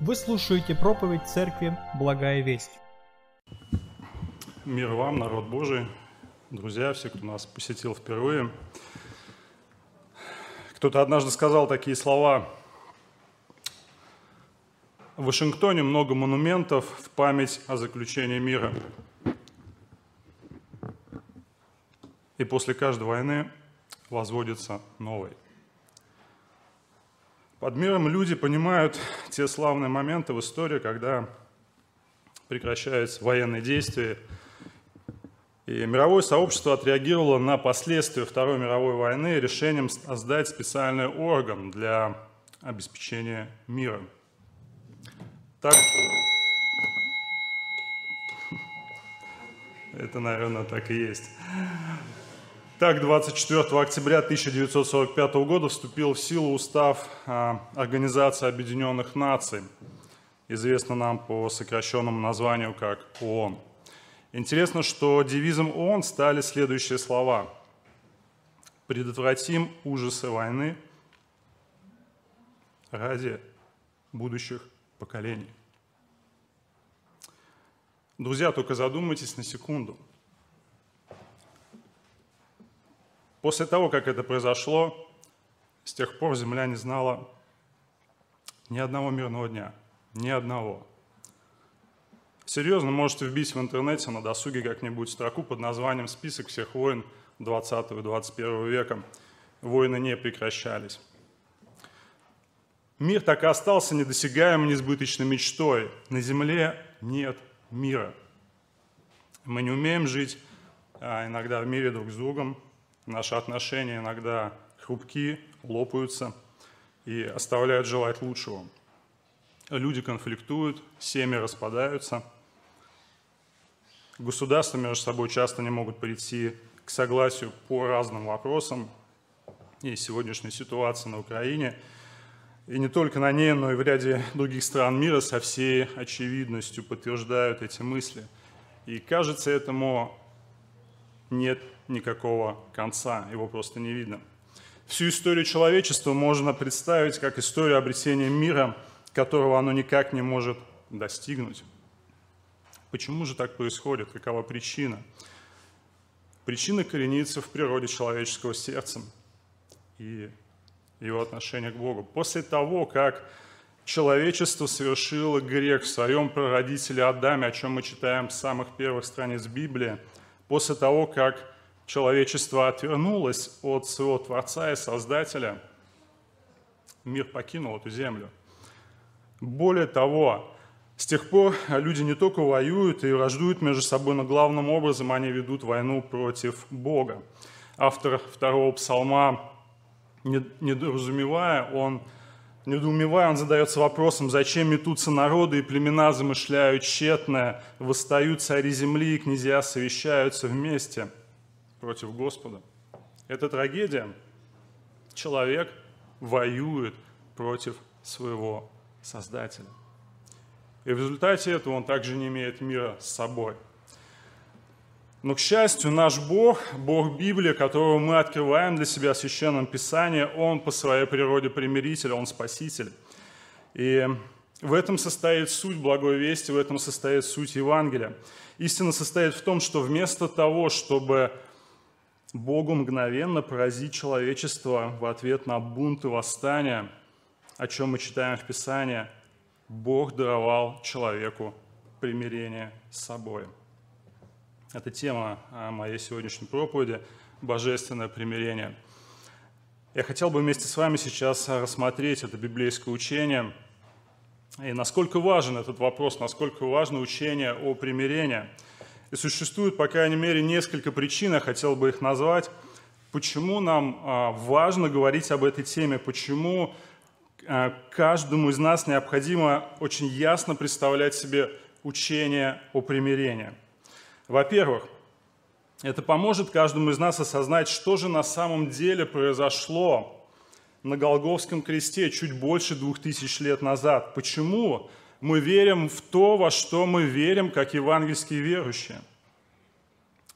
Вы слушаете проповедь церкви «Благая весть». Мир вам, народ Божий, друзья, все, кто нас посетил впервые. Кто-то однажды сказал такие слова. В Вашингтоне много монументов в память о заключении мира. И после каждой войны возводится новый. Под миром люди понимают те славные моменты в истории, когда прекращаются военные действия, и мировое сообщество отреагировало на последствия Второй мировой войны решением создать специальный орган для обеспечения мира. Так, это, наверное, так и есть. Так, 24 октября 1945 года вступил в силу устав а, Организации Объединенных Наций, известно нам по сокращенному названию как ООН. Интересно, что девизом ООН стали следующие слова. «Предотвратим ужасы войны ради будущих поколений». Друзья, только задумайтесь на секунду – После того, как это произошло, с тех пор земля не знала ни одного мирного дня, ни одного. Серьезно, можете вбить в интернете на досуге как-нибудь строку под названием «Список всех войн 20 и 21 века». Войны не прекращались. Мир так и остался недосягаемой, несбыточной мечтой. На земле нет мира. Мы не умеем жить а иногда в мире друг с другом, Наши отношения иногда хрупки, лопаются и оставляют желать лучшего. Люди конфликтуют, семьи распадаются. Государства между собой часто не могут прийти к согласию по разным вопросам. И сегодняшняя ситуация на Украине, и не только на ней, но и в ряде других стран мира со всей очевидностью подтверждают эти мысли. И кажется этому нет никакого конца, его просто не видно. Всю историю человечества можно представить как историю обретения мира, которого оно никак не может достигнуть. Почему же так происходит? Какова причина? Причина коренится в природе человеческого сердца и его отношения к Богу. После того, как человечество совершило грех в своем прародителе Адаме, о чем мы читаем в самых первых страниц Библии, после того, как человечество отвернулось от своего Творца и Создателя, мир покинул эту землю. Более того, с тех пор люди не только воюют и враждуют между собой, но главным образом они ведут войну против Бога. Автор второго псалма, недоразумевая, он Недоумевая, он задается вопросом, зачем метутся народы и племена замышляют тщетное, восстают цари земли и князья совещаются вместе против Господа. Это трагедия. Человек воюет против своего Создателя. И в результате этого он также не имеет мира с собой. Но, к счастью, наш Бог, Бог Библии, которого мы открываем для себя в Священном Писании, Он по своей природе примиритель, Он спаситель. И в этом состоит суть благой вести, в этом состоит суть Евангелия. Истина состоит в том, что вместо того, чтобы Богу мгновенно поразить человечество в ответ на бунт и восстание, о чем мы читаем в Писании, Бог даровал человеку примирение с собой. Это тема моей сегодняшней проповеди «Божественное примирение». Я хотел бы вместе с вами сейчас рассмотреть это библейское учение и насколько важен этот вопрос, насколько важно учение о примирении – и существует, по крайней мере, несколько причин, я хотел бы их назвать, почему нам а, важно говорить об этой теме, почему а, каждому из нас необходимо очень ясно представлять себе учение о примирении. Во-первых, это поможет каждому из нас осознать, что же на самом деле произошло на Голговском кресте чуть больше двух тысяч лет назад. Почему мы верим в то, во что мы верим, как евангельские верующие.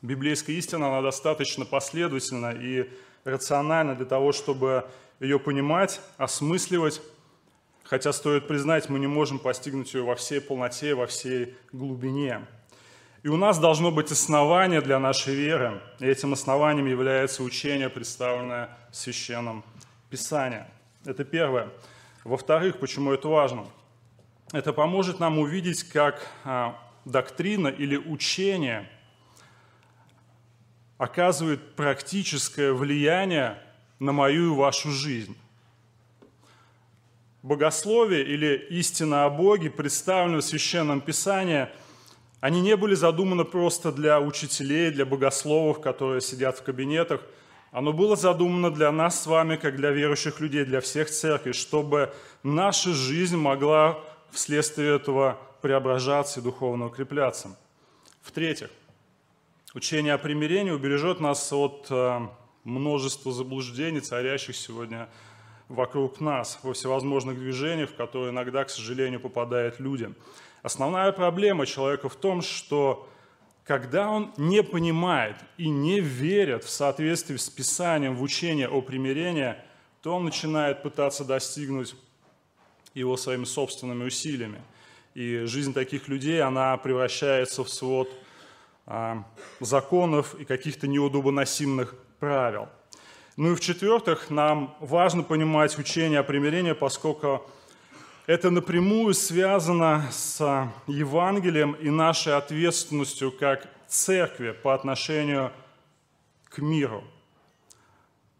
Библейская истина, она достаточно последовательна и рациональна для того, чтобы ее понимать, осмысливать, хотя стоит признать, мы не можем постигнуть ее во всей полноте, во всей глубине. И у нас должно быть основание для нашей веры, и этим основанием является учение, представленное в Священном Писании. Это первое. Во-вторых, почему это важно? Это поможет нам увидеть, как а, доктрина или учение оказывает практическое влияние на мою и вашу жизнь. Богословие или истина о Боге, представленное в Священном Писании, они не были задуманы просто для учителей, для богословов, которые сидят в кабинетах. Оно было задумано для нас с вами, как для верующих людей, для всех церквей, чтобы наша жизнь могла вследствие этого преображаться и духовно укрепляться. В-третьих, учение о примирении убережет нас от э, множества заблуждений, царящих сегодня вокруг нас, во всевозможных движениях, в которые иногда, к сожалению, попадают люди. Основная проблема человека в том, что когда он не понимает и не верит в соответствии с Писанием, в учение о примирении, то он начинает пытаться достигнуть его своими собственными усилиями. И жизнь таких людей, она превращается в свод а, законов и каких-то неудобоносимых правил. Ну и в-четвертых, нам важно понимать учение о примирении, поскольку это напрямую связано с Евангелием и нашей ответственностью как церкви по отношению к миру.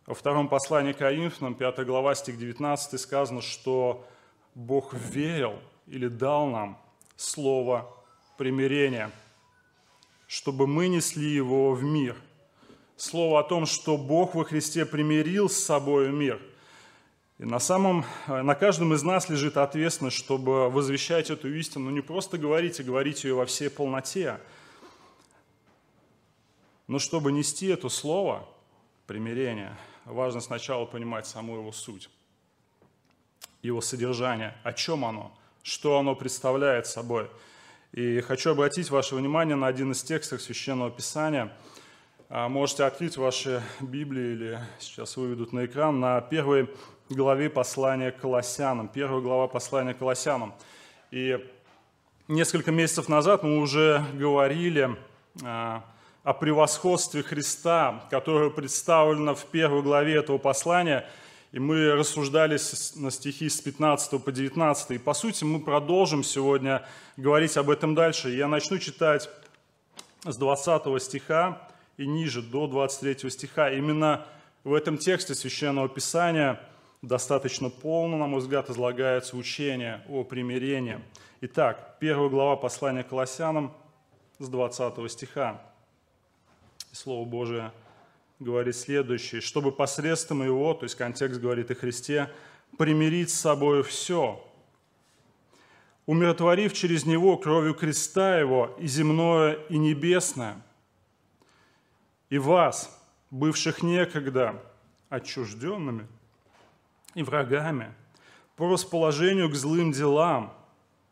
Во втором послании к Коринфянам, 5 глава, стих 19, сказано, что Бог верил или дал нам слово примирения, чтобы мы несли его в мир. Слово о том, что Бог во Христе примирил с собой мир. И на, самом, на каждом из нас лежит ответственность, чтобы возвещать эту истину, не просто говорить, а говорить ее во всей полноте, но чтобы нести это слово примирения, важно сначала понимать саму его суть его содержание, о чем оно, что оно представляет собой. И хочу обратить ваше внимание на один из текстов Священного Писания. А, можете открыть ваши Библии или сейчас выведут на экран на первой главе послания к Колоссянам. Первая глава послания к Колоссянам. И несколько месяцев назад мы уже говорили а, о превосходстве Христа, которое представлено в первой главе этого послания – и мы рассуждали на стихи с 15 по 19. И по сути мы продолжим сегодня говорить об этом дальше. Я начну читать с 20 стиха и ниже, до 23 стиха. Именно в этом тексте Священного Писания достаточно полно, на мой взгляд, излагается учение о примирении. Итак, первая глава послания к Колоссянам с 20 стиха. Слово Божие говорит следующее, чтобы посредством его, то есть контекст говорит о Христе, примирить с собой все, умиротворив через него кровью креста его и земное, и небесное, и вас, бывших некогда отчужденными и врагами, по расположению к злым делам,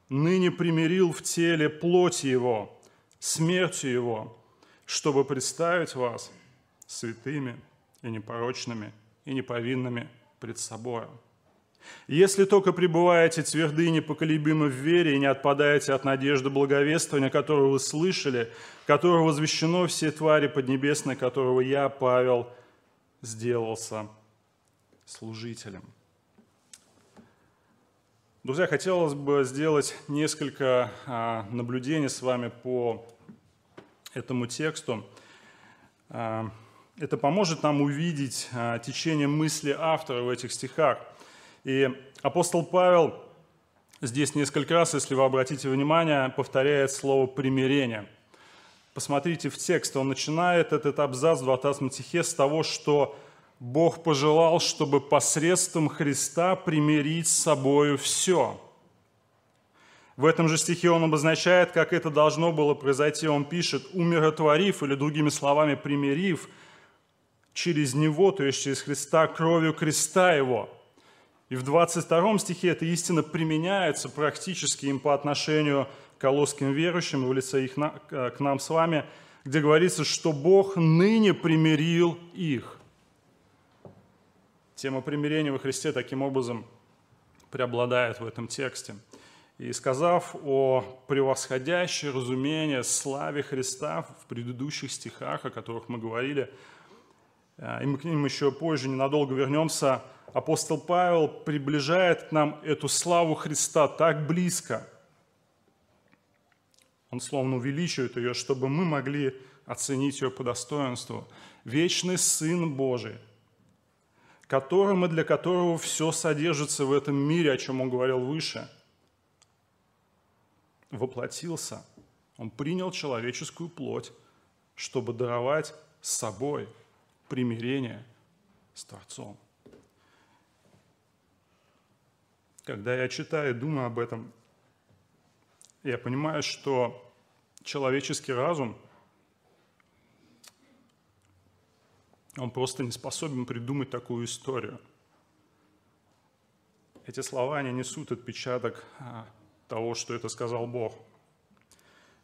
ныне примирил в теле плоти его, смертью его, чтобы представить вас – святыми и непорочными и неповинными пред собой. Если только пребываете тверды и непоколебимы в вере и не отпадаете от надежды благовествования, которую вы слышали, которое возвещено все твари поднебесные, которого я, Павел, сделался служителем. Друзья, хотелось бы сделать несколько а, наблюдений с вами по этому тексту. Это поможет нам увидеть а, течение мысли автора в этих стихах. И апостол Павел здесь несколько раз, если вы обратите внимание, повторяет слово «примирение». Посмотрите в текст, он начинает этот абзац в 20 стихе с того, что Бог пожелал, чтобы посредством Христа примирить с собою все. В этом же стихе он обозначает, как это должно было произойти. Он пишет, умиротворив, или другими словами, примирив – через Него, то есть через Христа, кровью креста Его. И в 22 стихе эта истина применяется практически им по отношению к колосским верующим в лице их к нам с вами, где говорится, что Бог ныне примирил их. Тема примирения во Христе таким образом преобладает в этом тексте. И сказав о превосходящей разумение славе Христа в предыдущих стихах, о которых мы говорили, э, и мы к ним еще позже ненадолго вернемся, апостол Павел приближает к нам эту славу Христа так близко. Он словно увеличивает ее, чтобы мы могли оценить ее по достоинству. Вечный Сын Божий, которым и для которого все содержится в этом мире, о чем он говорил выше, воплотился. Он принял человеческую плоть, чтобы даровать собой примирение с Творцом. Когда я читаю и думаю об этом, я понимаю, что человеческий разум, он просто не способен придумать такую историю. Эти слова, они несут отпечаток а, того, что это сказал Бог.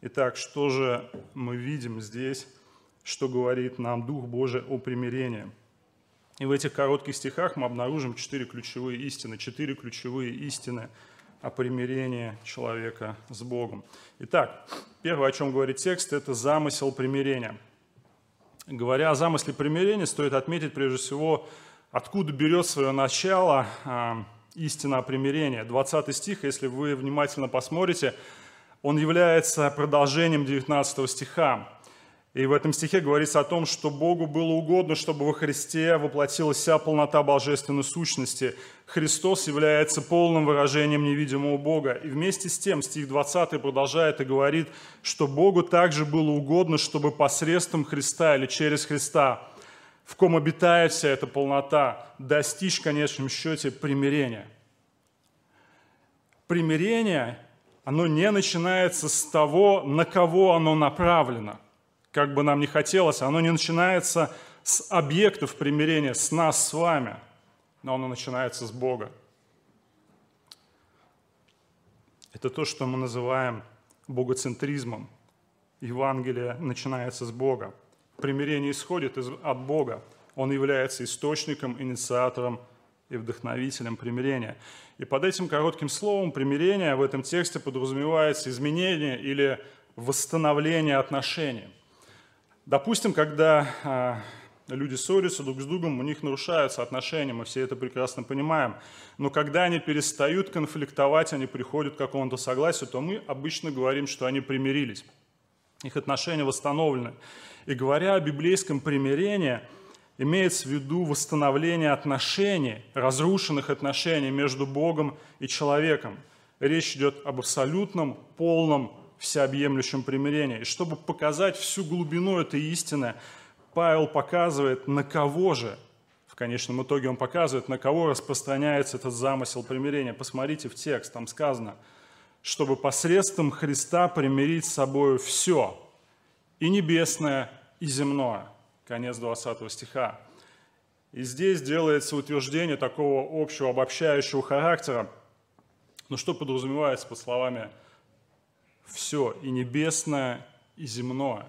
Итак, что же мы видим здесь, что говорит нам Дух Божий о примирении – и в этих коротких стихах мы обнаружим четыре ключевые истины, четыре ключевые истины о примирении человека с Богом. Итак, первое, о чем говорит текст, это замысел примирения. Говоря о замысле примирения, стоит отметить прежде всего, откуда берет свое начало а, истина о примирении. 20 стих, если вы внимательно посмотрите, он является продолжением 19 стиха. И в этом стихе говорится о том, что Богу было угодно, чтобы во Христе воплотилась вся полнота божественной сущности. Христос является полным выражением невидимого Бога. И вместе с тем стих 20 продолжает и говорит, что Богу также было угодно, чтобы посредством Христа или через Христа, в ком обитает вся эта полнота, достичь в конечном счете примирения. Примирение, оно не начинается с того, на кого оно направлено – как бы нам ни хотелось, оно не начинается с объектов примирения, с нас с вами, но оно начинается с Бога. Это то, что мы называем богоцентризмом. Евангелие начинается с Бога. Примирение исходит из, от Бога. Он является источником, инициатором и вдохновителем примирения. И под этим коротким словом примирение в этом тексте подразумевается изменение или восстановление отношений. Допустим, когда а, люди ссорятся друг с другом, у них нарушаются отношения, мы все это прекрасно понимаем. Но когда они перестают конфликтовать, они приходят к какому-то согласию, то мы обычно говорим, что они примирились. Их отношения восстановлены. И говоря о библейском примирении, имеется в виду восстановление отношений, разрушенных отношений между Богом и человеком. Речь идет об абсолютном, полном всеобъемлющем примирении. И чтобы показать всю глубину этой истины, Павел показывает, на кого же, в конечном итоге он показывает, на кого распространяется этот замысел примирения. Посмотрите в текст, там сказано, чтобы посредством Христа примирить с собой все, и небесное, и земное. Конец 20 стиха. И здесь делается утверждение такого общего обобщающего характера. Но что подразумевается под словами все, и небесное, и земное,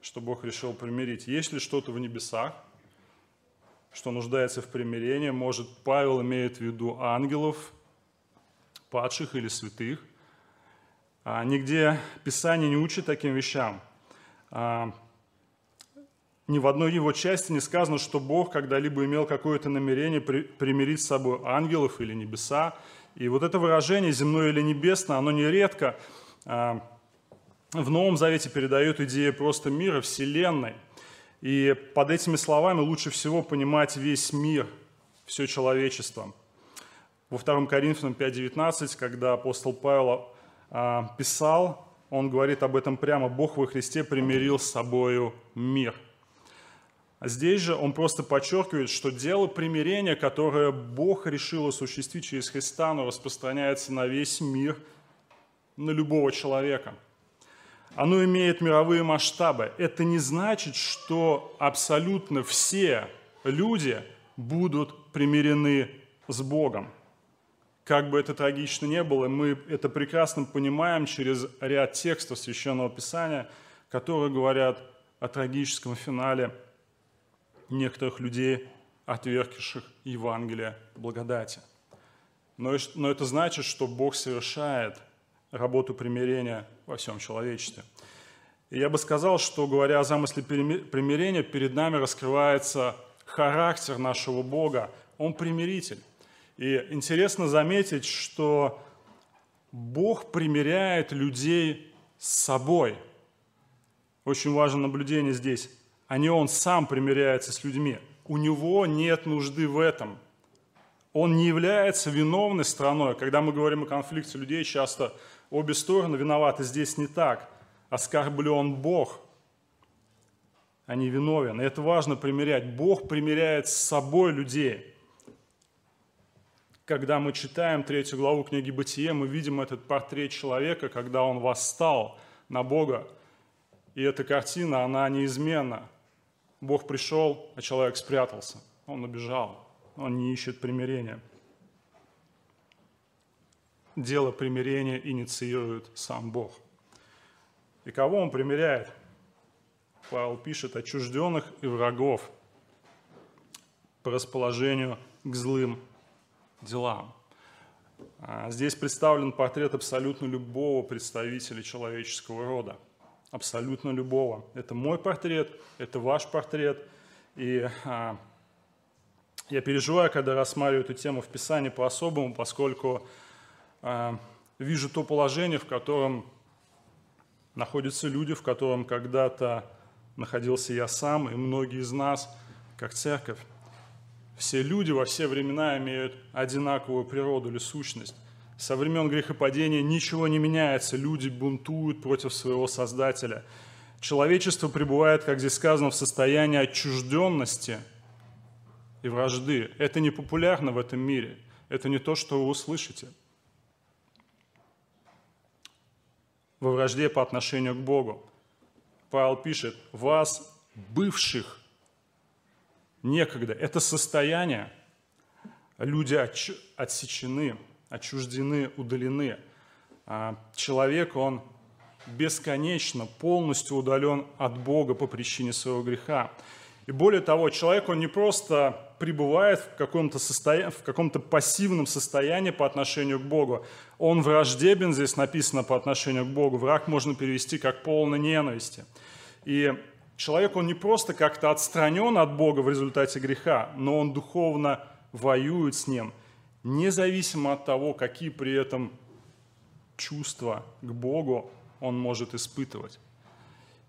что Бог решил примирить. Есть ли что-то в небесах, что нуждается в примирении? Может, Павел имеет в виду ангелов, падших или святых? А, нигде Писание не учит таким вещам. А, ни в одной его части не сказано, что Бог когда-либо имел какое-то намерение при, примирить с собой ангелов или небеса. И вот это выражение «земное или небесное», оно нередко а, в Новом Завете передает идею просто мира, Вселенной. И под этими словами лучше всего понимать весь мир, все человечество. Во 2 Коринфянам 5.19, когда апостол Павел а, писал, он говорит об этом прямо, «Бог во Христе примирил с собою мир». А здесь же он просто подчеркивает, что дело примирения, которое Бог решил осуществить через Христа, оно распространяется на весь мир – на любого человека. Оно имеет мировые масштабы. Это не значит, что абсолютно все люди будут примирены с Богом. Как бы это трагично не было, мы это прекрасно понимаем через ряд текстов Священного Писания, которые говорят о трагическом финале некоторых людей, отвергших Евангелие благодати. но, но это значит, что Бог совершает работу примирения во всем человечестве. И я бы сказал, что, говоря о замысле примирения, перед нами раскрывается характер нашего Бога. Он примиритель. И интересно заметить, что Бог примиряет людей с собой. Очень важное наблюдение здесь. А не Он сам примиряется с людьми. У Него нет нужды в этом. Он не является виновной стороной. Когда мы говорим о конфликте людей, часто обе стороны виноваты. Здесь не так. Оскорблен Бог, а не виновен. И это важно примерять. Бог примеряет с собой людей. Когда мы читаем третью главу книги «Бытие», мы видим этот портрет человека, когда он восстал на Бога. И эта картина, она неизменна. Бог пришел, а человек спрятался. Он убежал. Он не ищет примирения. Дело примирения инициирует сам Бог. И кого он примиряет? Павел пишет отчужденных и врагов по расположению к злым делам. А здесь представлен портрет абсолютно любого представителя человеческого рода. Абсолютно любого. Это мой портрет, это ваш портрет. И а, я переживаю, когда рассматриваю эту тему в Писании по-особому, поскольку вижу то положение, в котором находятся люди, в котором когда-то находился я сам и многие из нас, как церковь. Все люди во все времена имеют одинаковую природу или сущность. Со времен грехопадения ничего не меняется, люди бунтуют против своего Создателя. Человечество пребывает, как здесь сказано, в состоянии отчужденности и вражды. Это не популярно в этом мире, это не то, что вы услышите. Во вражде по отношению к Богу. Павел пишет, вас, бывших некогда. Это состояние. Люди отсечены, отчуждены, удалены. А человек, он бесконечно, полностью удален от Бога по причине своего греха. И более того, человек, он не просто пребывает в каком-то, состоянии, в каком-то пассивном состоянии по отношению к Богу. Он враждебен, здесь написано, по отношению к Богу. Враг можно перевести как полной ненависти. И человек, он не просто как-то отстранен от Бога в результате греха, но он духовно воюет с Ним, независимо от того, какие при этом чувства к Богу он может испытывать.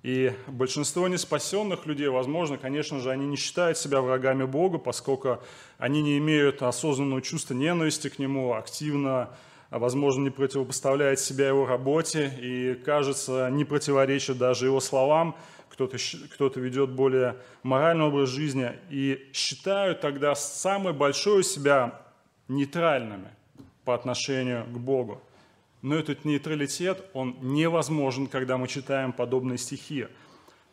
И большинство неспасенных людей, возможно, конечно же, они не считают себя врагами Бога, поскольку они не имеют осознанного чувства ненависти к Нему, активно, возможно, не противопоставляют себя Его работе и, кажется, не противоречат даже Его словам. Кто-то кто ведет более моральный образ жизни и считают тогда самое большое себя нейтральными по отношению к Богу. Но этот нейтралитет, он невозможен, когда мы читаем подобные стихи.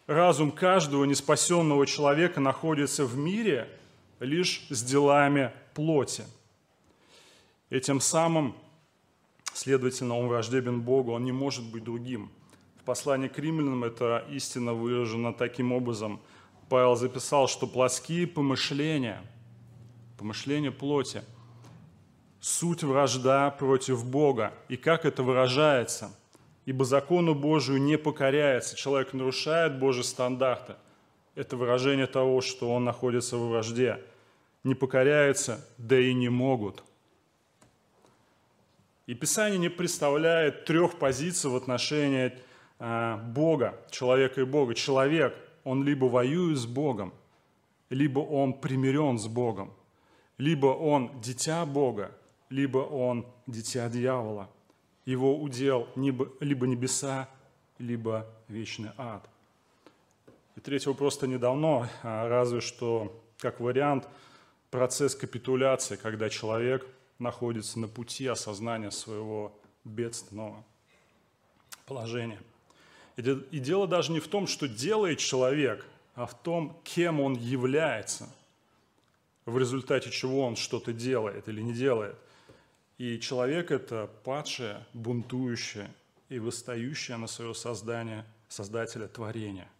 Разум каждого неспасенного человека находится в мире лишь с делами плоти. И тем самым, следовательно, он враждебен Богу, он не может быть другим. В послании к римлянам эта истина выражена таким образом. Павел записал, что плоские помышления, помышления плоти – суть вражда против Бога. И как это выражается? Ибо закону Божию не покоряется. Человек нарушает Божьи стандарты. Это выражение того, что он находится во вражде. Не покоряется, да и не могут. И Писание не представляет трех позиций в отношении э, Бога, человека и Бога. Человек, он либо воюет с Богом, либо он примирен с Богом, либо он дитя Бога, либо он дитя дьявола. Его удел либо небеса, либо вечный ад. И третьего просто недавно, а разве что как вариант процесс капитуляции, когда человек находится на пути осознания своего бедственного положения. И дело даже не в том, что делает человек, а в том, кем он является, в результате чего он что-то делает или не делает – и человек – это падшее, бунтующее и восстающее на свое создание, создателя творения.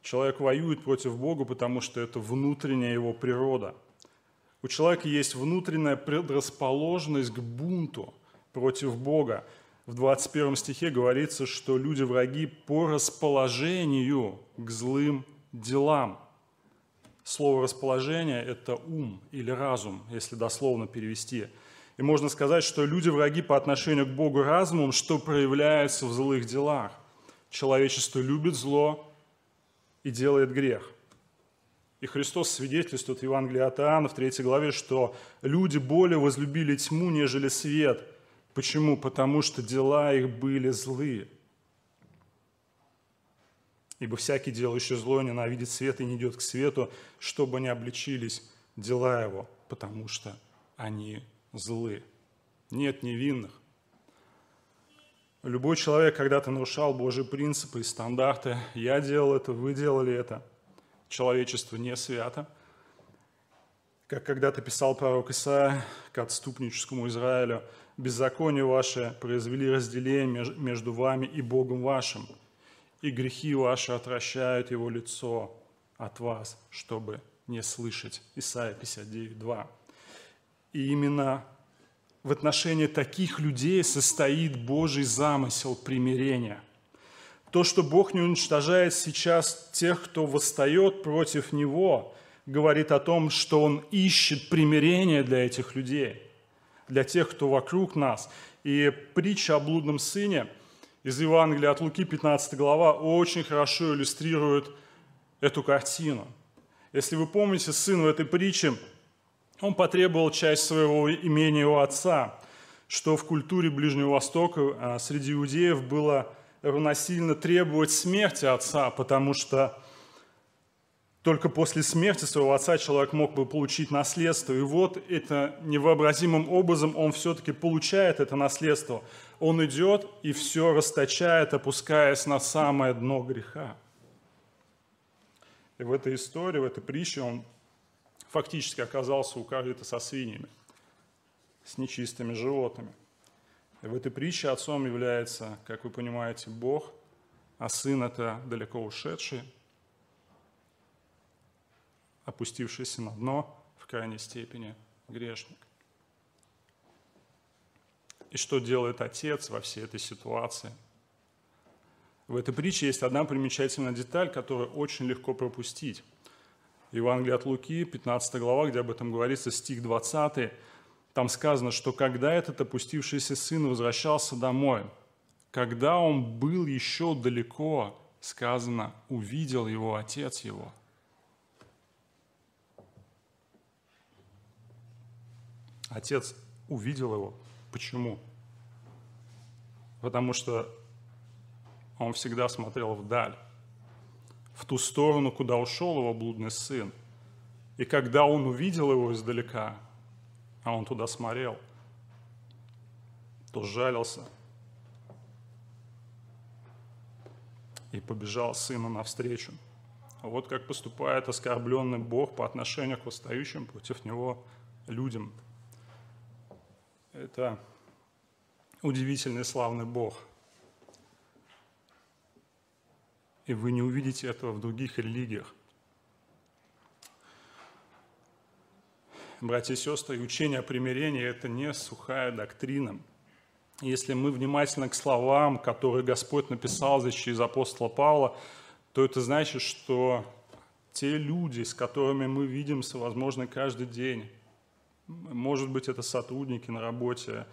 Человек воюет против Бога, потому что это внутренняя его природа. У человека есть внутренняя предрасположенность к бунту против Бога. В 21 стихе говорится, что люди враги по расположению к злым делам. Слово «расположение» – это ум или разум, если дословно перевести. И можно сказать, что люди враги по отношению к Богу разумом, что проявляется в злых делах. Человечество любит зло и делает грех. И Христос свидетельствует в Евангелии от Иоанна в 3 главе, что люди более возлюбили тьму, нежели свет. Почему? Потому что дела их были злые. Ибо всякий делающий зло ненавидит свет и не идет к свету, чтобы не обличились дела его, потому что они злы. Нет невинных. Любой человек когда-то нарушал Божьи принципы и стандарты. Я делал это, вы делали это – человечество не свято. Как когда-то писал пророк Исаия к отступническому Израилю, «Беззаконие ваше произвели разделение между вами и Богом вашим, и грехи ваши отвращают его лицо от вас, чтобы не слышать». Исаия 59, 2. И именно в отношении таких людей состоит Божий замысел примирения – то, что Бог не уничтожает сейчас тех, кто восстает против Него, говорит о том, что Он ищет примирение для этих людей, для тех, кто вокруг нас. И притча о блудном сыне из Евангелия от Луки, 15 глава, очень хорошо иллюстрирует эту картину. Если вы помните, сын в этой притче, он потребовал часть своего имения у отца, что в культуре Ближнего Востока а, среди иудеев было равносильно требовать смерти отца, потому что только после смерти своего отца человек мог бы получить наследство. И вот это невообразимым образом он все-таки получает это наследство. Он идет и все расточает, опускаясь на самое дно греха. И в этой истории, в этой притче он фактически оказался у корыта со свиньями, с нечистыми животными – и в этой притче отцом является, как вы понимаете, Бог, а сын – это далеко ушедший, опустившийся на дно в крайней степени грешник. И что делает отец во всей этой ситуации? В этой притче есть одна примечательная деталь, которую очень легко пропустить. Евангелие от Луки, 15 глава, где об этом говорится, стих 20, там сказано, что когда этот опустившийся сын возвращался домой, когда он был еще далеко, сказано, увидел его отец его. Отец увидел его. Почему? Потому что он всегда смотрел вдаль, в ту сторону, куда ушел его блудный сын. И когда он увидел его издалека, а он туда смотрел, то жалился и побежал сыну навстречу. Вот как поступает оскорбленный Бог по отношению к восстающим против него людям. Это удивительный славный Бог. И вы не увидите этого в других религиях. братья и сестры, учение о примирении – это не сухая доктрина. Если мы внимательны к словам, которые Господь написал здесь через апостола Павла, то это значит, что те люди, с которыми мы видимся, возможно, каждый день, может быть, это сотрудники на работе,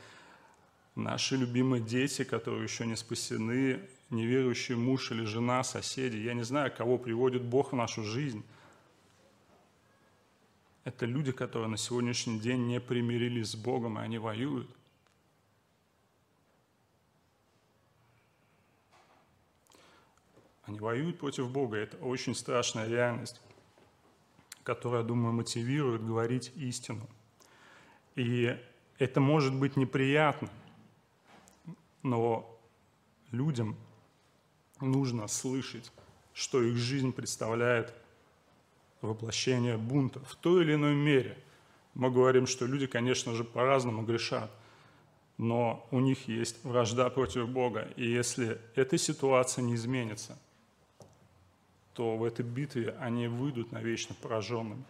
наши любимые дети, которые еще не спасены, неверующий муж или жена, соседи. Я не знаю, кого приводит Бог в нашу жизнь это люди, которые на сегодняшний день не примирились с Богом, и они воюют. Они воюют против Бога. Это очень страшная реальность, которая, думаю, мотивирует говорить истину. И это может быть неприятно, но людям нужно слышать, что их жизнь представляет воплощение бунта в той или иной мере. Мы говорим, что люди, конечно же, по-разному грешат, но у них есть вражда против Бога. И если эта ситуация не изменится, то в этой битве они выйдут навечно пораженными.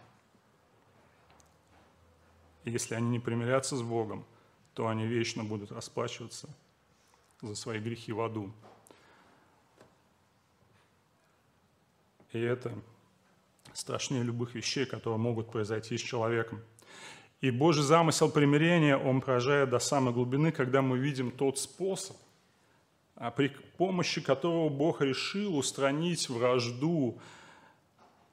И если они не примирятся с Богом, то они вечно будут расплачиваться за свои грехи в аду. И это страшнее любых вещей, которые могут произойти с человеком. И Божий замысел примирения, он поражает до самой глубины, когда мы видим тот способ, а при помощи которого Бог решил устранить вражду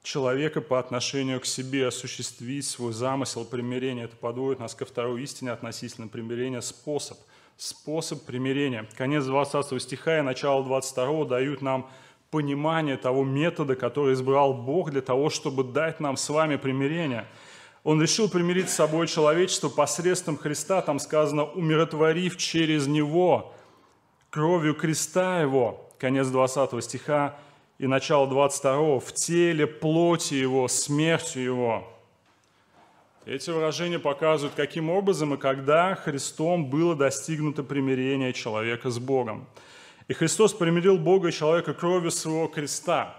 человека по отношению к себе, осуществить свой замысел примирения. Это подводит нас ко второй истине относительно примирения – способ. Способ примирения. Конец 20 стиха и начало 22 дают нам понимание того метода, который избрал Бог для того, чтобы дать нам с вами примирение. Он решил примирить с собой человечество посредством Христа, там сказано, умиротворив через Него, кровью креста Его, конец 20 стиха, и начало 22 в теле плоти Его, смертью Его. Эти выражения показывают, каким образом и когда Христом было достигнуто примирение человека с Богом. И Христос примирил Бога и человека кровью своего креста.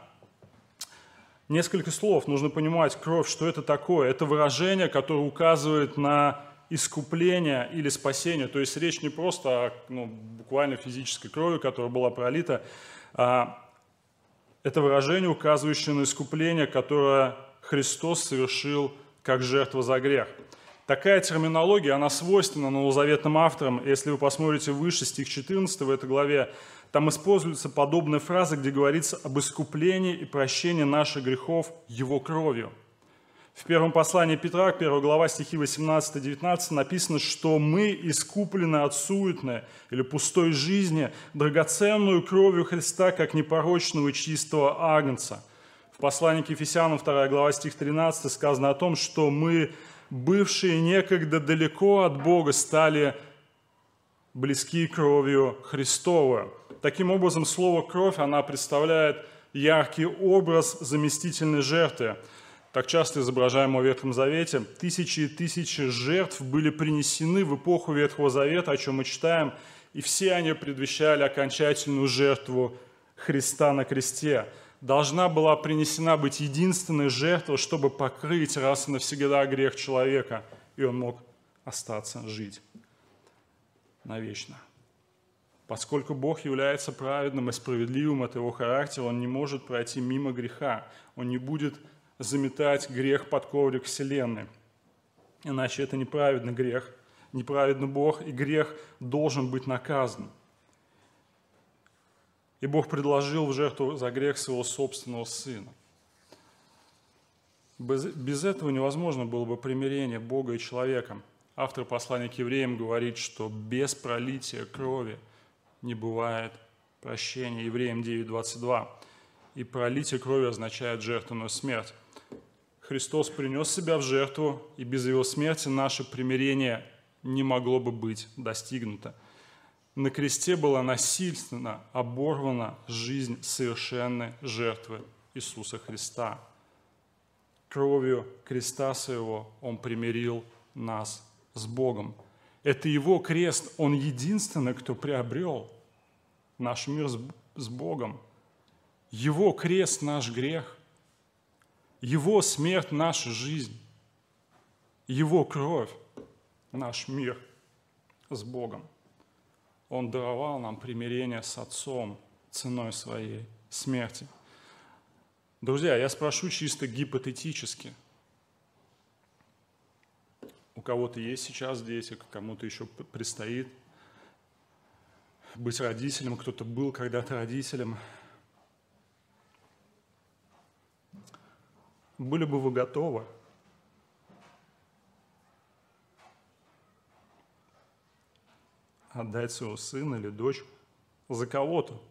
Несколько слов нужно понимать, кровь, что это такое. Это выражение, которое указывает на искупление или спасение. То есть речь не просто о ну, буквально физической крови, которая была пролита, а это выражение, указывающее на искупление, которое Христос совершил как жертва за грех. Такая терминология, она свойственна новозаветным авторам. Если вы посмотрите выше стих 14 в этой главе, там используется подобная фраза, где говорится об искуплении и прощении наших грехов Его кровью – в первом послании Петра, 1 глава, стихи 18-19 написано, что мы искуплены от суетной или пустой жизни драгоценную кровью Христа, как непорочного и чистого агнца. В послании к Ефесянам, 2 глава, стих 13 сказано о том, что мы, бывшие некогда далеко от Бога, стали близки кровью Христовой. Таким образом, слово «кровь» она представляет яркий образ заместительной жертвы – так часто изображаемого в Ветхом Завете, тысячи и тысячи жертв были принесены в эпоху Ветхого Завета, о чем мы читаем, и все они предвещали окончательную жертву Христа на кресте. Должна была принесена быть единственной жертва, чтобы покрыть раз и навсегда грех человека, и он мог остаться жить навечно. Поскольку Бог является праведным и справедливым от его характера, он не может пройти мимо греха, он не будет заметать грех под коврик вселенной. Иначе это неправедный грех, неправедный Бог, и грех должен быть наказан. И Бог предложил в жертву за грех своего собственного Сына. Без, без этого невозможно было бы примирение Бога и человека. Автор послания к евреям говорит, что без пролития крови не бывает прощения. Евреям 9.22. И пролитие крови означает жертвенную смерть. Христос принес себя в жертву, и без Его смерти наше примирение не могло бы быть достигнуто. На кресте была насильственно оборвана жизнь совершенной жертвы Иисуса Христа. Кровью креста своего Он примирил нас с Богом. Это Его крест, Он единственный, кто приобрел наш мир с Богом. Его крест – наш грех – его смерть – наша жизнь. Его кровь – наш мир с Богом. Он даровал нам примирение с Отцом ценой своей смерти. Друзья, я спрошу чисто гипотетически. У кого-то есть сейчас дети, кому-то еще предстоит быть родителем, кто-то был когда-то родителем – Были бы вы готовы отдать своего сына или дочь за кого-то?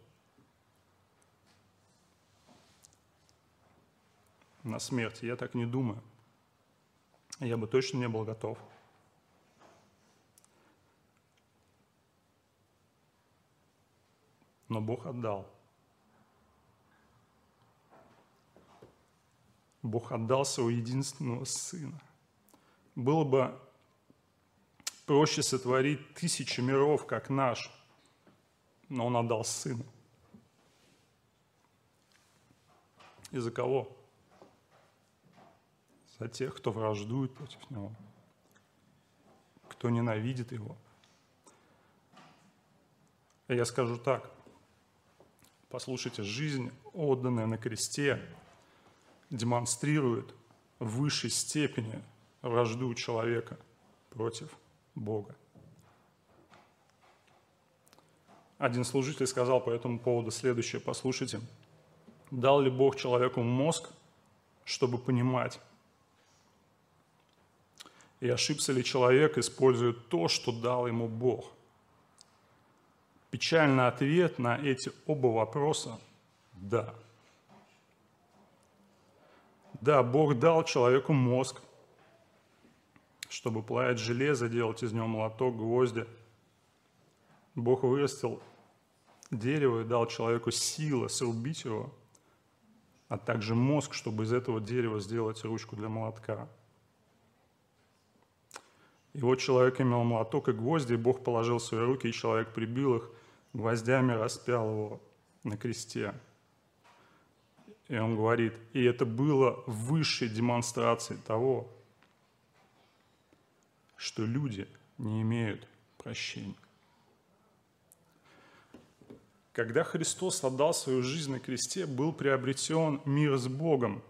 На смерть. Я так не думаю. Я бы точно не был готов. Но Бог отдал. Бог отдал своего единственного Сына. Было бы проще сотворить тысячи миров, как наш, но Он отдал Сына. И за кого? За тех, кто враждует против Него. кто ненавидит его. Я скажу так. Послушайте, жизнь, отданная на кресте, демонстрирует в высшей степени вражду человека против Бога. Один служитель сказал по этому поводу следующее, послушайте. Дал ли Бог человеку мозг, чтобы понимать? И ошибся ли человек, используя то, что дал ему Бог? Печальный ответ на эти оба вопроса – да. Да, Бог дал человеку мозг, чтобы плавить железо, делать из него молоток, гвозди. Бог вырастил дерево и дал человеку силы срубить его, а также мозг, чтобы из этого дерева сделать ручку для молотка. И вот человек имел молоток и гвозди, и Бог положил свои руки, и человек прибил их, гвоздями распял его на кресте. И он говорит, и это было высшей демонстрацией того, что люди не имеют прощения. Когда Христос отдал свою жизнь на кресте, был приобретен мир с Богом.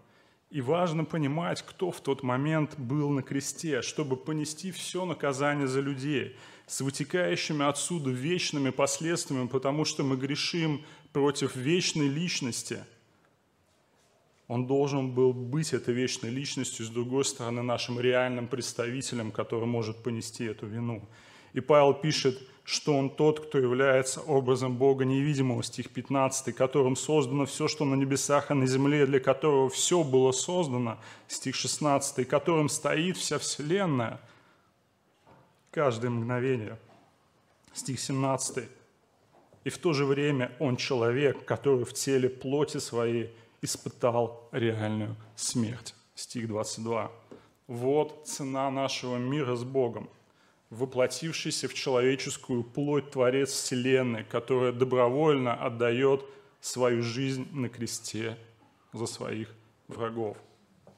И важно понимать, кто в тот момент был на кресте, чтобы понести все наказание за людей с вытекающими отсюда вечными последствиями, потому что мы грешим против вечной личности – он должен был быть этой вечной личностью, с другой стороны, нашим реальным представителем, который может понести эту вину. И Павел пишет, что он тот, кто является образом Бога невидимого, стих 15, которым создано все, что на небесах и на земле, для которого все было создано, стих 16, которым стоит вся вселенная, каждое мгновение, стих 17. И в то же время он человек, который в теле плоти своей – испытал реальную смерть. Стих 22. Вот цена нашего мира с Богом, воплотившийся в человеческую плоть Творец Вселенной, которая добровольно отдает свою жизнь на кресте за своих врагов.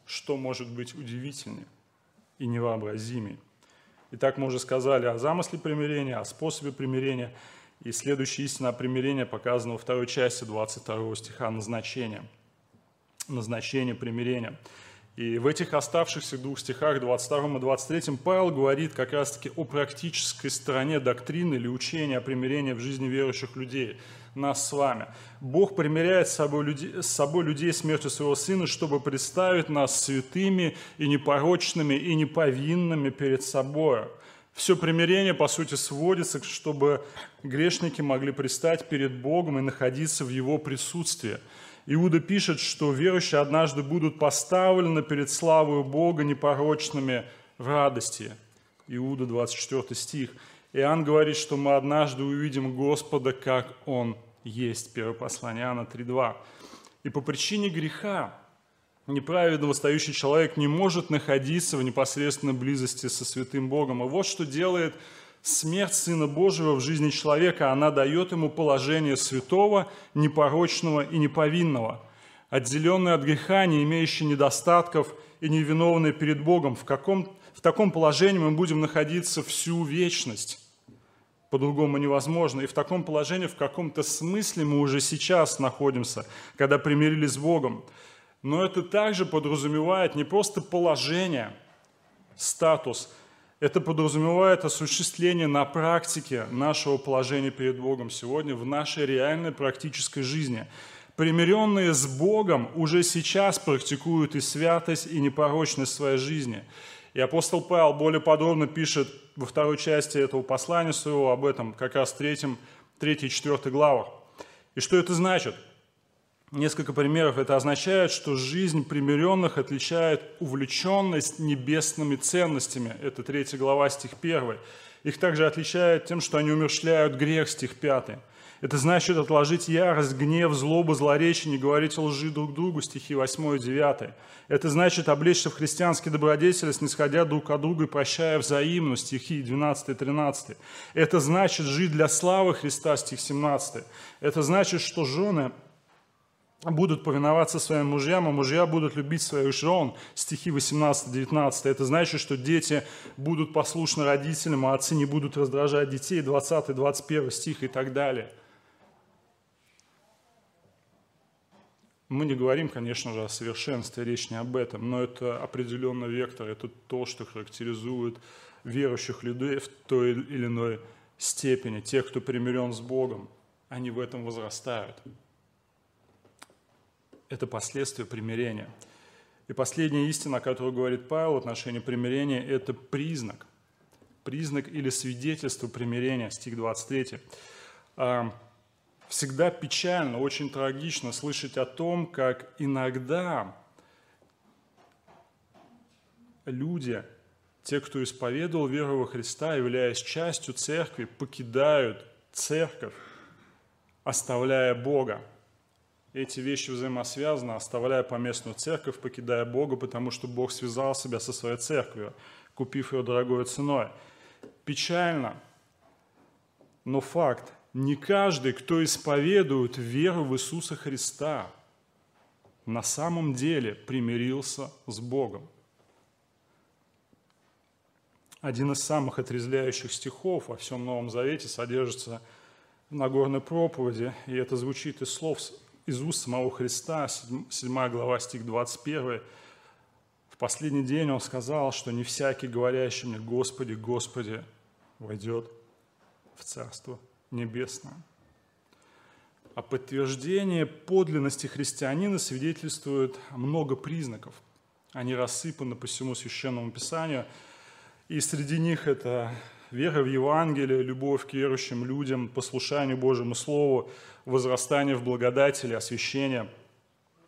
Что может быть удивительнее и невообразимее? Итак, мы уже сказали о замысле примирения, о способе примирения. И следующая истина примирения показана во второй части 22 стиха назначения – назначение примирения. И в этих оставшихся двух стихах, 22 и 23, Павел говорит как раз-таки о практической стороне доктрины или учения о примирении в жизни верующих людей, нас с вами. Бог примиряет с собой, людей, с собой людей смертью своего Сына, чтобы представить нас святыми и непорочными и неповинными перед собой. Все примирение, по сути, сводится, чтобы грешники могли пристать перед Богом и находиться в Его присутствии – Иуда пишет, что верующие однажды будут поставлены перед славою Бога непорочными в радости. Иуда 24 стих. Иоанн говорит, что мы однажды увидим Господа, как Он есть. 1 послание Иоанна 3.2. И по причине греха неправедно восстающий человек не может находиться в непосредственной близости со святым Богом. И вот что делает смерть Сына Божьего в жизни человека, она дает ему положение святого, непорочного и неповинного, отделенный от греха, не имеющий недостатков и невиновный перед Богом. В, каком, в таком положении мы будем находиться всю вечность. По-другому невозможно. И в таком положении в каком-то смысле мы уже сейчас находимся, когда примирились с Богом. Но это также подразумевает не просто положение, статус – это подразумевает осуществление на практике нашего положения перед Богом сегодня в нашей реальной практической жизни. Примиренные с Богом уже сейчас практикуют и святость, и непорочность своей жизни. И апостол Павел более подробно пишет во второй части этого послания своего об этом, как раз в третьем, третьей и четвертой главах. И что это значит? Несколько примеров. Это означает, что жизнь примиренных отличает увлеченность небесными ценностями. Это 3 глава, стих 1. Их также отличает тем, что они умерщвляют грех, стих 5. Это значит отложить ярость, гнев, злобу, злоречие, не говорить лжи друг другу, стихи 8 и 9. Это значит облечься в христианский добродетель, снисходя друг от друга и прощая взаимно, стихи 12 и 13. Это значит жить для славы Христа, стих 17. Это значит, что жены будут повиноваться своим мужьям, а мужья будут любить своих жен. Стихи 18-19. Это значит, что дети будут послушны родителям, а отцы не будут раздражать детей. 20-21 стих и так далее. Мы не говорим, конечно же, о совершенстве, речь не об этом, но это определенный вектор, это то, что характеризует верующих людей в той или иной степени. Тех, кто примирен с Богом, они в этом возрастают. Это последствия примирения. И последняя истина, о которой говорит Павел в отношении примирения, это признак. Признак или свидетельство примирения, стих 23 всегда печально, очень трагично слышать о том, как иногда люди, те, кто исповедовал веру во Христа, являясь частью церкви, покидают церковь, оставляя Бога. Эти вещи взаимосвязаны, оставляя поместную церковь, покидая Бога, потому что Бог связал себя со своей церковью, купив ее дорогой ценой. Печально, но факт не каждый, кто исповедует веру в Иисуса Христа, на самом деле примирился с Богом. Один из самых отрезвляющих стихов во всем Новом Завете содержится в Нагорной проповеди, и это звучит из слов из уст самого Христа, 7 глава, стих 21. В последний день Он сказал, что не всякий, говорящий мне «Господи, Господи», войдет в Царство небесное. О подтверждении подлинности христианина свидетельствует много признаков. Они рассыпаны по всему Священному Писанию, и среди них это вера в Евангелие, любовь к верующим людям, послушание Божьему Слову, возрастание в благодати или освящение.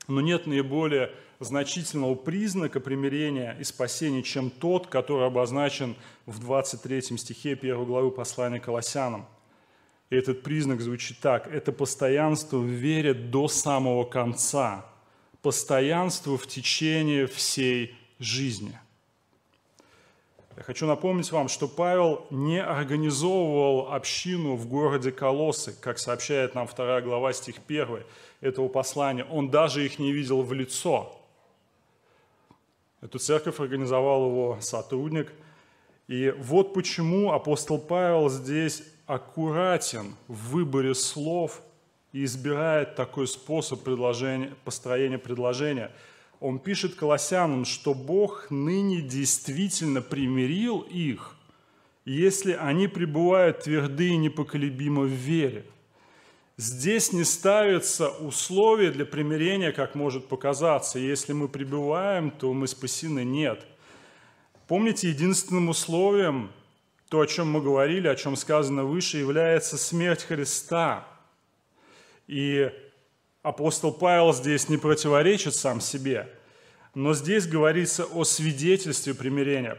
Но нет наиболее значительного признака примирения и спасения, чем тот, который обозначен в 23 стихе 1 главы послания Колоссянам – и этот признак звучит так. Это постоянство в вере до самого конца. Постоянство в течение всей жизни. Я хочу напомнить вам, что Павел не организовывал общину в городе Колоссы, как сообщает нам 2 глава, стих 1 этого послания. Он даже их не видел в лицо. Эту церковь организовал его сотрудник. И вот почему апостол Павел здесь аккуратен в выборе слов и избирает такой способ предложения, построения предложения. Он пишет колоссянам, что Бог ныне действительно примирил их, если они пребывают тверды и непоколебимо в вере. Здесь не ставится условие для примирения, как может показаться. Если мы пребываем, то мы спасены. Нет. Помните, единственным условием то, о чем мы говорили, о чем сказано выше, является смерть Христа. И апостол Павел здесь не противоречит сам себе, но здесь говорится о свидетельстве примирения.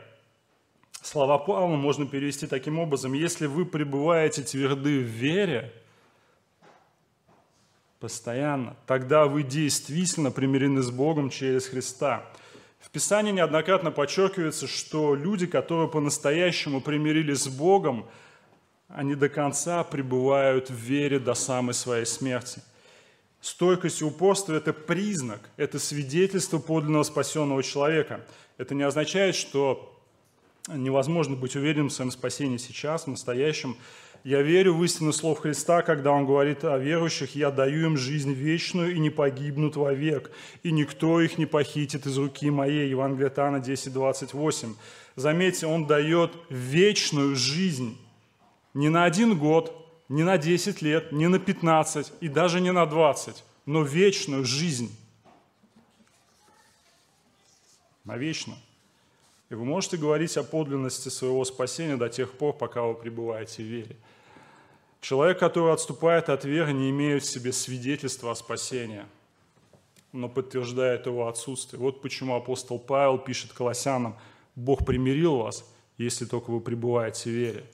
Слова Павла можно перевести таким образом. Если вы пребываете тверды в вере, постоянно, тогда вы действительно примирены с Богом через Христа. В Писании неоднократно подчеркивается, что люди, которые по-настоящему примирились с Богом, они до конца пребывают в вере до самой своей смерти. Стойкость и упорство – это признак, это свидетельство подлинного спасенного человека. Это не означает, что невозможно быть уверенным в своем спасении сейчас, в настоящем. Я верю в истину слов Христа, когда Он говорит о верующих, «Я даю им жизнь вечную и не погибнут вовек, и никто их не похитит из руки моей». Евангелие от Иоанна 10, 28. Заметьте, Он дает вечную жизнь не на один год, не на 10 лет, не на 15 и даже не на 20, но вечную жизнь. На вечную. И вы можете говорить о подлинности своего спасения до тех пор, пока вы пребываете в вере. Человек, который отступает от веры, не имеет в себе свидетельства о спасении, но подтверждает его отсутствие. Вот почему апостол Павел пишет Колоссянам, «Бог примирил вас, если только вы пребываете в вере».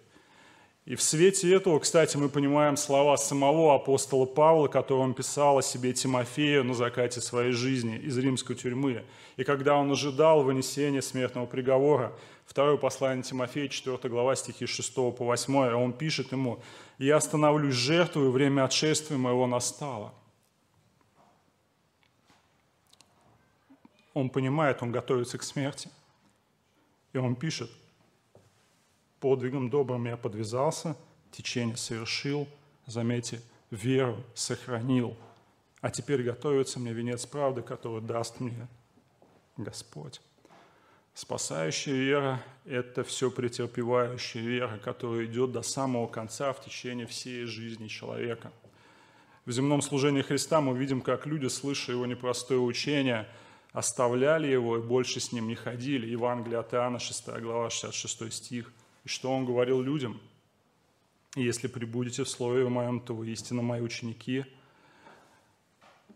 И в свете этого, кстати, мы понимаем слова самого апостола Павла, которые он писал о себе Тимофею на закате своей жизни из римской тюрьмы. И когда он ожидал вынесения смертного приговора, второе послание Тимофея, 4 глава, стихи 6 по 8, он пишет ему, «Я остановлюсь жертву, и время отшествия моего настало». он понимает, он готовится к смерти. И он пишет, подвигом добрым я подвязался, течение совершил, заметьте, веру сохранил, а теперь готовится мне венец правды, который даст мне Господь. Спасающая вера – это все претерпевающая вера, которая идет до самого конца в течение всей жизни человека. В земном служении Христа мы видим, как люди, слыша его непростое учение, оставляли его и больше с ним не ходили. Евангелие от Иоанна, 6 глава, 66 стих. Что он говорил людям? «Если прибудете в Слове Моем, то вы истинно мои ученики,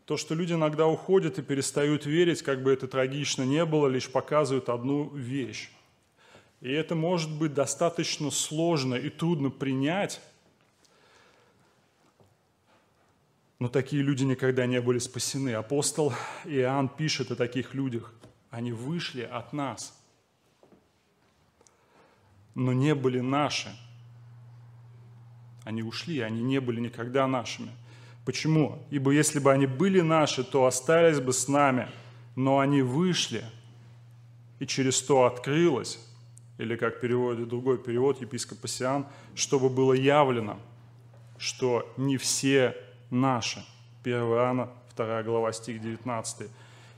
то, что люди иногда уходят и перестают верить, как бы это трагично не было, лишь показывает одну вещь. И это может быть достаточно сложно и трудно принять, но такие люди никогда не были спасены. Апостол Иоанн пишет о таких людях. Они вышли от нас, но не были наши. Они ушли, они не были никогда нашими. Почему? Ибо если бы они были наши, то остались бы с нами, но они вышли, и через то открылось, или как переводит другой перевод, епископ Сиан, чтобы было явлено, что не все наши. 1 Иоанна, 2 глава, стих 19.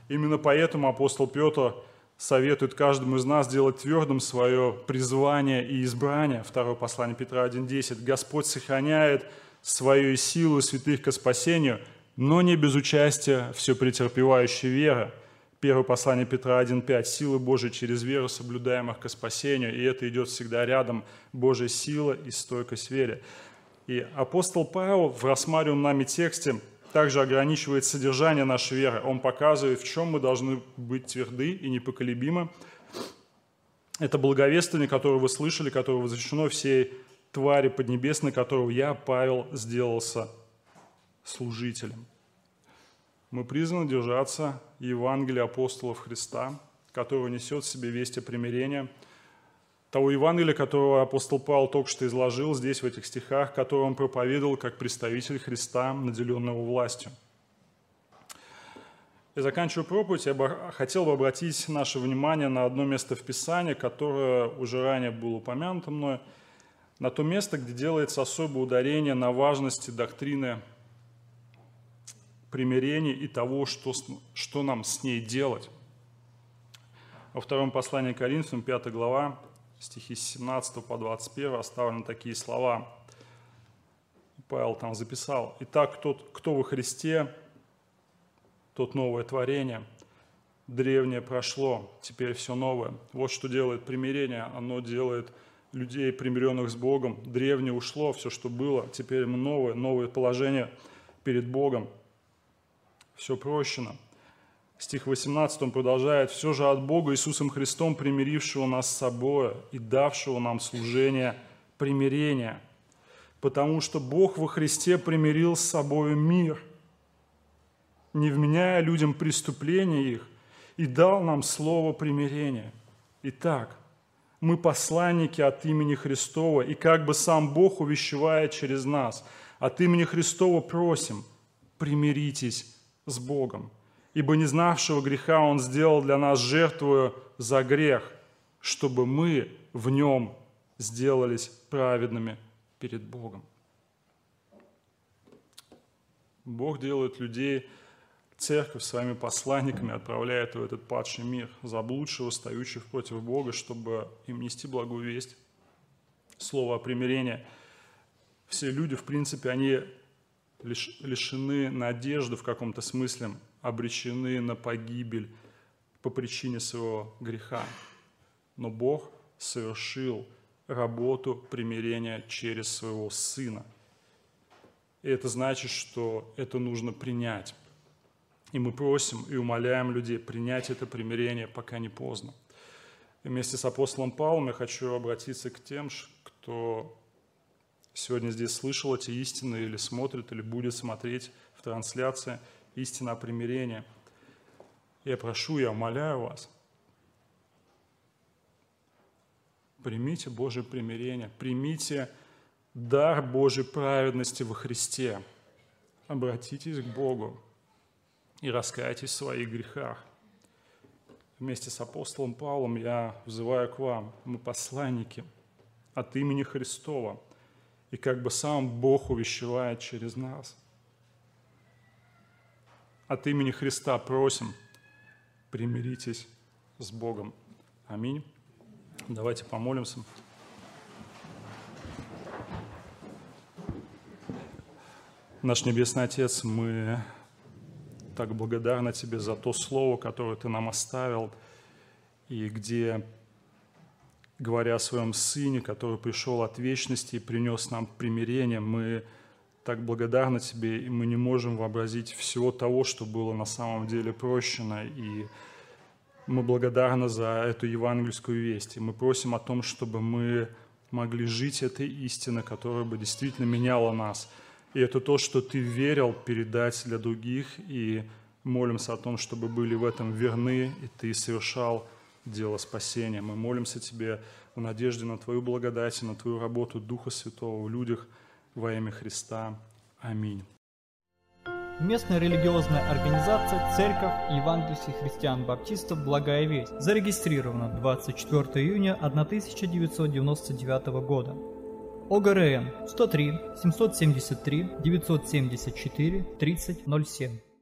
Именно поэтому апостол Петр советует каждому из нас делать твердым свое призвание и избрание. Второе послание Петра 1.10. Господь сохраняет свою силу святых к спасению, но не без участия все претерпевающей веры. Первое послание Петра 1.5. Силы Божии через веру, соблюдаемых к спасению, и это идет всегда рядом. Божья сила и стойкость вере. И апостол Павел в рассматриваемом нами тексте также ограничивает содержание нашей веры. Он показывает, в чем мы должны быть тверды и непоколебимы. Это благовествование, которое вы слышали, которое возвещено всей твари поднебесной, которого я, Павел, сделался служителем. Мы призваны держаться Евангелия апостолов Христа, которого несет в себе весть о примирении, того Евангелия, которого апостол Павел только что изложил здесь, в этих стихах, которое он проповедовал как представитель Христа, наделенного властью. И заканчивая проповедь, я бы хотел бы обратить наше внимание на одно место в Писании, которое уже ранее было упомянуто мной – на то место, где делается особое ударение на важности доктрины примирения и того, что, что нам с ней делать. Во втором послании к Коринфянам, 5 глава, стихи с 17 по 21 оставлены такие слова. Павел там записал. «Итак, тот, кто во Христе, тот новое творение. Древнее прошло, теперь все новое. Вот что делает примирение. Оно делает людей, примиренных с Богом. Древнее ушло, все, что было. Теперь новое, новое положение перед Богом. Все прощено. Стих 18 он продолжает. «Все же от Бога Иисусом Христом, примирившего нас с собой и давшего нам служение примирения. Потому что Бог во Христе примирил с собой мир, не вменяя людям преступления их, и дал нам слово примирения. Итак, мы посланники от имени Христова, и как бы сам Бог увещевает через нас. От имени Христова просим, примиритесь с Богом. Ибо не знавшего греха Он сделал для нас жертвую за грех, чтобы мы в нем сделались праведными перед Богом. Бог делает людей церковь своими посланниками отправляет в этот падший мир, заблудшего, стоящих против Бога, чтобы им нести благую весть, слово о примирении. Все люди, в принципе, они лишены надежды в каком-то смысле, обречены на погибель по причине своего греха. Но Бог совершил работу примирения через своего Сына. И это значит, что это нужно принять. И мы просим и умоляем людей принять это примирение, пока не поздно. И вместе с апостолом Павлом я хочу обратиться к тем, кто сегодня здесь слышал эти истины или смотрит, или будет смотреть в трансляции истина о примирении. Я прошу, я умоляю вас, примите Божье примирение, примите дар Божьей праведности во Христе. Обратитесь к Богу, и раскайтесь в своих грехах. вместе с апостолом Павлом я взываю к вам, мы посланники от имени Христова, и как бы сам Бог увещевает через нас. От имени Христа просим, примиритесь с Богом. Аминь. Давайте помолимся. Наш Небесный Отец, мы так благодарны Тебе за то слово, которое Ты нам оставил, и где, говоря о Своем Сыне, который пришел от вечности и принес нам примирение, мы так благодарны Тебе, и мы не можем вообразить всего того, что было на самом деле прощено, и мы благодарны за эту евангельскую весть, и мы просим о том, чтобы мы могли жить этой истиной, которая бы действительно меняла нас – и это то, что ты верил передать для других, и молимся о том, чтобы были в этом верны, и ты совершал дело спасения. Мы молимся Тебе в надежде на Твою благодать и на Твою работу Духа Святого в людях во имя Христа. Аминь. Местная религиозная организация Церковь Евангельских христиан-баптистов «Благая весть» зарегистрирована 24 июня 1999 года. ОГРН 103 773 974 3007